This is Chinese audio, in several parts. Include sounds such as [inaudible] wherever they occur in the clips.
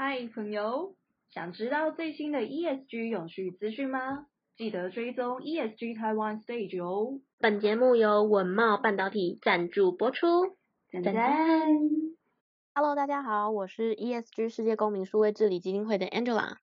嗨，朋友，想知道最新的 ESG 永续资讯吗？记得追踪 ESG Taiwan Stage 哦。本节目由稳懋半导体赞助播出。赞赞。Hello，大家好，我是 ESG 世界公民数位治理基金会的 Angela。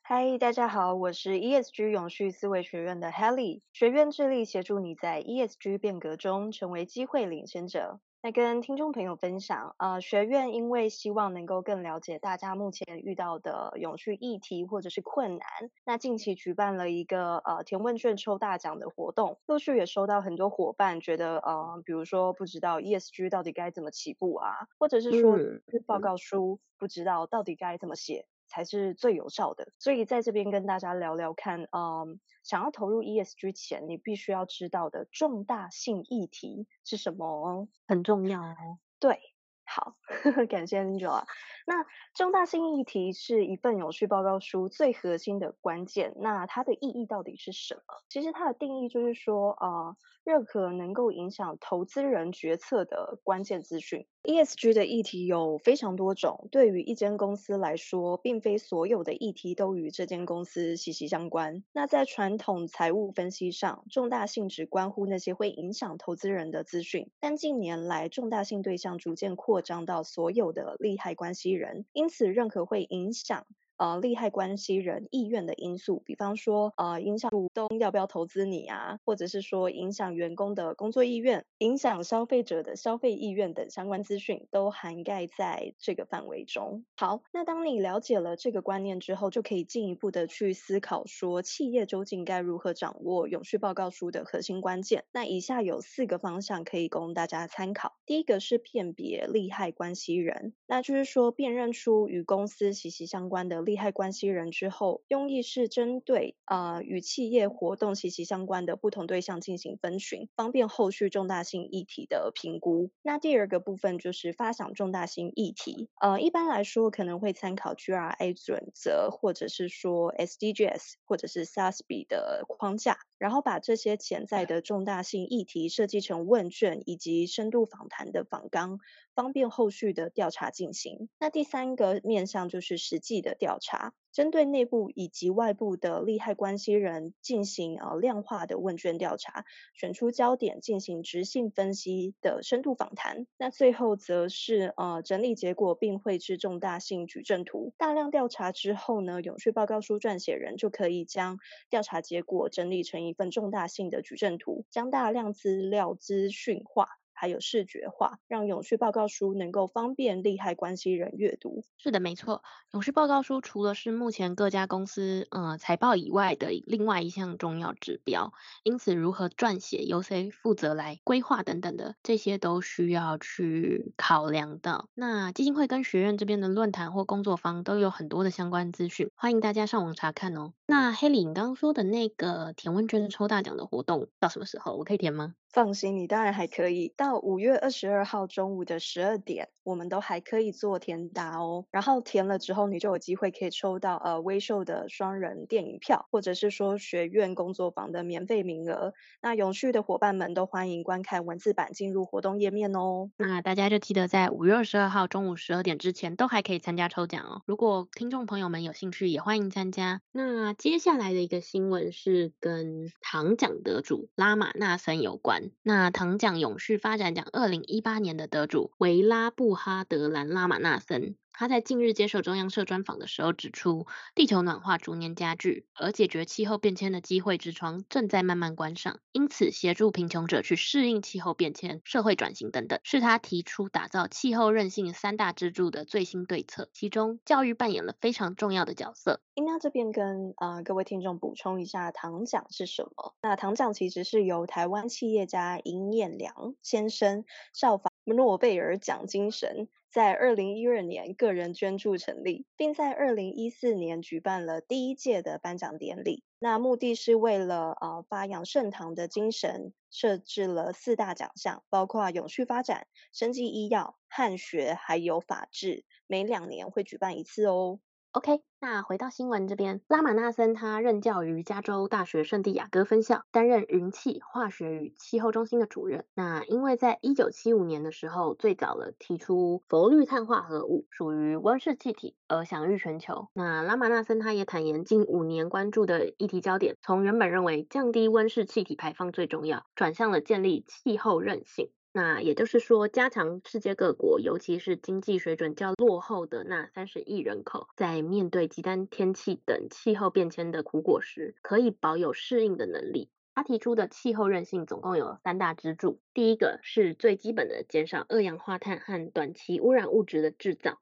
嗨，大家好，我是 ESG 永续思维学院的 Helly。学院致力协助你在 ESG 变革中成为机会领先者。来跟听众朋友分享，呃，学院因为希望能够更了解大家目前遇到的永续议题或者是困难，那近期举办了一个呃填问卷抽大奖的活动，陆续也收到很多伙伴觉得，呃，比如说不知道 ESG 到底该怎么起步啊，或者是说报告书不知道到底该怎么写。才是最有效的，所以在这边跟大家聊聊看，嗯，想要投入 ESG 前，你必须要知道的重大性议题是什么？很重要哦。对，好，呵呵，感谢 Angela。那重大性议题是一份有趣报告书最核心的关键，那它的意义到底是什么？其实它的定义就是说，呃，任何能够影响投资人决策的关键资讯。ESG 的议题有非常多种，对于一间公司来说，并非所有的议题都与这间公司息息相关。那在传统财务分析上，重大性只关乎那些会影响投资人的资讯，但近年来，重大性对象逐渐扩张到所有的利害关系人，因此，任何会影响。呃，利害关系人意愿的因素，比方说，呃，影响股东要不要投资你啊，或者是说影响员工的工作意愿，影响消费者的消费意愿等相关资讯，都涵盖在这个范围中。好，那当你了解了这个观念之后，就可以进一步的去思考说，企业究竟该如何掌握永续报告书的核心关键。那以下有四个方向可以供大家参考。第一个是辨别利害关系人，那就是说辨认出与公司息息相关的。利害关系人之后，用意是针对呃与企业活动息息相关的不同对象进行分群，方便后续重大性议题的评估。那第二个部分就是发想重大性议题，呃，一般来说可能会参考 GRI 准则，或者是说 SDGs 或者是 SASB 的框架，然后把这些潜在的重大性议题设计成问卷以及深度访谈的访纲。方便后续的调查进行。那第三个面向就是实际的调查，针对内部以及外部的利害关系人进行呃量化的问卷调查，选出焦点进行质性分析的深度访谈。那最后则是呃整理结果并绘制重大性矩阵图。大量调查之后呢，永续报告书撰写人就可以将调查结果整理成一份重大性的矩阵图，将大量资料资讯化。还有视觉化，让永续报告书能够方便利害关系人阅读。是的，没错。永续报告书除了是目前各家公司呃财报以外的另外一项重要指标，因此如何撰写、由谁负责来规划等等的，这些都需要去考量到。那基金会跟学院这边的论坛或工作坊都有很多的相关资讯，欢迎大家上网查看哦。那黑里，你刚刚说的那个填问卷抽大奖的活动到什么时候？我可以填吗？放心，你当然还可以。到五月二十二号中午的十二点，我们都还可以做填答哦。然后填了之后，你就有机会可以抽到呃微秀的双人电影票，或者是说学院工作坊的免费名额。那永续的伙伴们都欢迎观看文字版进入活动页面哦。那大家就记得在五月二十二号中午十二点之前都还可以参加抽奖哦。如果听众朋友们有兴趣，也欢迎参加。那接下来的一个新闻是跟唐奖得主拉玛纳森有关。那唐奖永续发展奖二零一八年的得主维拉布哈德兰拉玛纳森。他在近日接受中央社专访的时候指出，地球暖化逐年加剧，而解决气候变迁的机会之窗正在慢慢关上。因此，协助贫穷者去适应气候变迁、社会转型等等，是他提出打造气候韧性三大支柱的最新对策。其中，教育扮演了非常重要的角色。那这边跟呃各位听众补充一下，糖奖是什么？那糖奖其实是由台湾企业家尹衍梁先生效仿诺贝尔奖精神。在二零一二年个人捐助成立，并在二零一四年举办了第一届的颁奖典礼。那目的是为了呃发扬盛唐的精神，设置了四大奖项，包括永续发展、生技医药、汉学还有法治，每两年会举办一次哦。OK，那回到新闻这边，拉玛纳森他任教于加州大学圣地亚哥分校，担任云气化学与气候中心的主任。那因为在一九七五年的时候，最早了提出氟氯碳化合物属于温室气体而享誉全球。那拉玛纳森他也坦言，近五年关注的议题焦点，从原本认为降低温室气体排放最重要，转向了建立气候韧性。那也就是说，加强世界各国，尤其是经济水准较落后的那三十亿人口，在面对极端天气等气候变迁的苦果时，可以保有适应的能力。他提出的气候韧性总共有三大支柱，第一个是最基本的减少二氧化碳和短期污染物质的制造，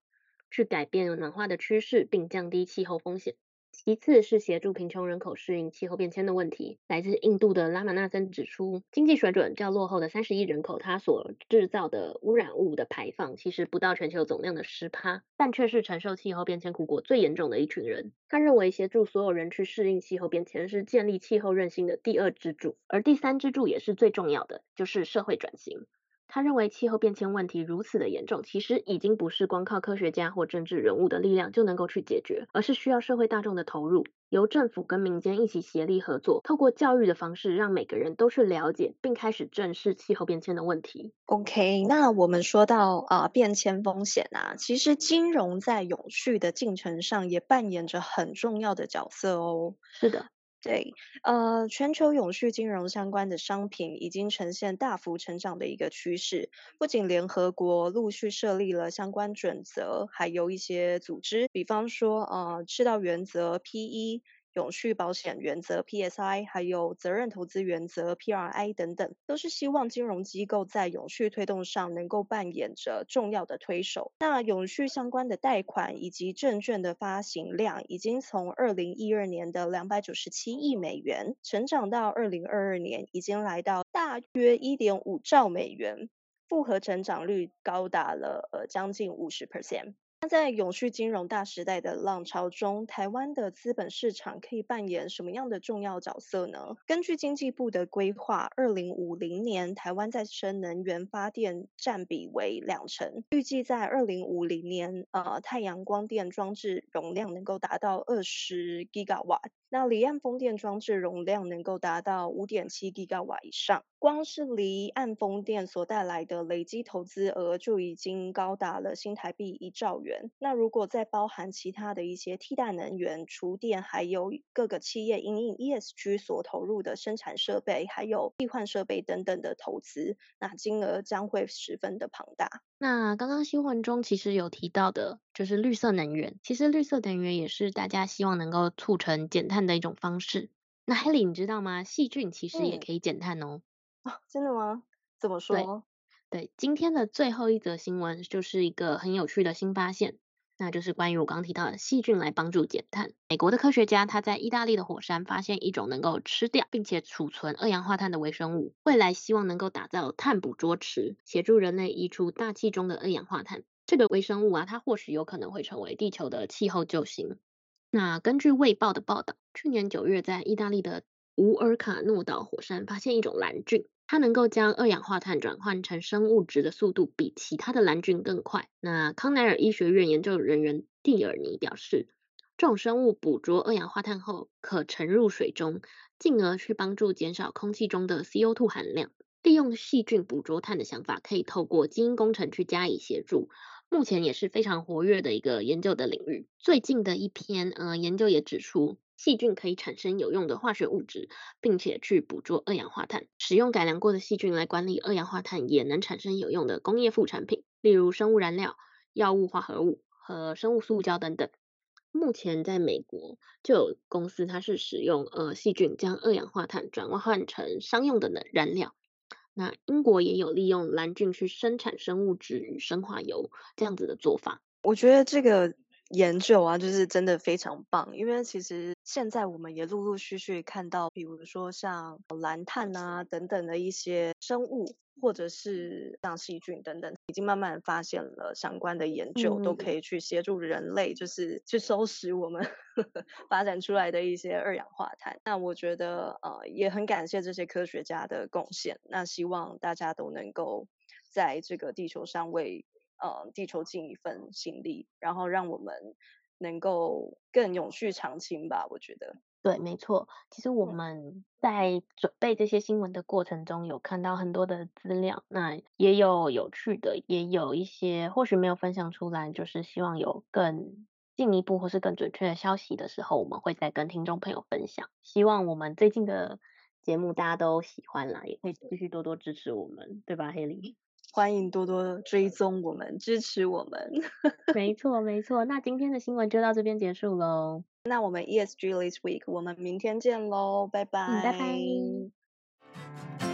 去改变暖化的趋势，并降低气候风险。其次是协助贫穷人口适应气候变迁的问题。来自印度的拉玛纳森指出，经济水准较落后的三十亿人口，他所制造的污染物的排放其实不到全球总量的十趴，但却是承受气候变迁苦果最严重的一群人。他认为，协助所有人去适应气候变迁是建立气候韧性的第二支柱，而第三支柱也是最重要的，就是社会转型。他认为气候变迁问题如此的严重，其实已经不是光靠科学家或政治人物的力量就能够去解决，而是需要社会大众的投入，由政府跟民间一起协力合作，透过教育的方式，让每个人都去了解并开始正视气候变迁的问题。OK，那我们说到啊、呃、变迁风险啊，其实金融在永续的进程上也扮演着很重要的角色哦。是的。对，呃，全球永续金融相关的商品已经呈现大幅成长的一个趋势。不仅联合国陆续设立了相关准则，还有一些组织，比方说，呃，赤道原则 （PE）。永续保险原则 （PSI） 还有责任投资原则 （PRI） 等等，都是希望金融机构在永续推动上能够扮演着重要的推手。那永续相关的贷款以及证券的发行量，已经从二零一二年的两百九十七亿美元，成长到二零二二年已经来到大约一点五兆美元，复合成长率高达了呃将近五十 percent。那在永续金融大时代的浪潮中，台湾的资本市场可以扮演什么样的重要角色呢？根据经济部的规划，二零五零年台湾再生能源发电占比为两成，预计在二零五零年，呃，太阳光电装置容量能够达到二十 gg 瓦。那离岸风电装置容量能够达到五点七吉瓦以上，光是离岸风电所带来的累积投资额就已经高达了新台币一兆元。那如果再包含其他的一些替代能源、厨电，还有各个企业因应 ESG 所投入的生产设备，还有替换设备等等的投资，那金额将会十分的庞大。那刚刚新闻中其实有提到的，就是绿色能源。其实绿色能源也是大家希望能够促成减碳的一种方式。那 Helly，你知道吗？细菌其实也可以减碳哦。啊、嗯，真的吗？怎么说？对，对，今天的最后一则新闻就是一个很有趣的新发现。那就是关于我刚刚提到的细菌来帮助减碳。美国的科学家他在意大利的火山发现一种能够吃掉并且储存二氧化碳的微生物，未来希望能够打造碳捕捉池，协助人类移除大气中的二氧化碳。这个微生物啊，它或许有可能会成为地球的气候救星。那根据《卫报》的报道，去年九月在意大利的乌尔卡诺岛火山发现一种蓝菌。它能够将二氧化碳转换成生物质的速度比其他的蓝菌更快。那康奈尔医学院研究人员蒂尔尼表示，这种生物捕捉二氧化碳后可沉入水中，进而去帮助减少空气中的 CO2 含量。利用细菌捕捉碳的想法，可以透过基因工程去加以协助。目前也是非常活跃的一个研究的领域。最近的一篇呃研究也指出。细菌可以产生有用的化学物质，并且去捕捉二氧化碳。使用改良过的细菌来管理二氧化碳，也能产生有用的工业副产品，例如生物燃料、药物化合物和生物塑胶等等。目前在美国就有公司，它是使用呃细菌将二氧化碳转换成商用的能燃料。那英国也有利用蓝菌去生产生物质与生化油这样子的做法。我觉得这个。研究啊，就是真的非常棒，因为其实现在我们也陆陆续续看到，比如说像蓝碳啊等等的一些生物，或者是像细菌等等，已经慢慢发现了相关的研究，嗯、都可以去协助人类，就是去收拾我们 [laughs] 发展出来的一些二氧化碳。那我觉得呃也很感谢这些科学家的贡献，那希望大家都能够在这个地球上为。呃，地球尽一份心力，然后让我们能够更永续长青吧。我觉得。对，没错。其实我们在准备这些新闻的过程中，有看到很多的资料，那也有有趣的，也有一些或许没有分享出来，就是希望有更进一步或是更准确的消息的时候，我们会再跟听众朋友分享。希望我们最近的节目大家都喜欢啦，也可以继续多多支持我们，对吧，黑莉？欢迎多多追踪我们，支持我们。[laughs] 没错，没错。那今天的新闻就到这边结束喽。那我们 ESG This Week，我们明天见喽，拜拜。嗯，拜拜。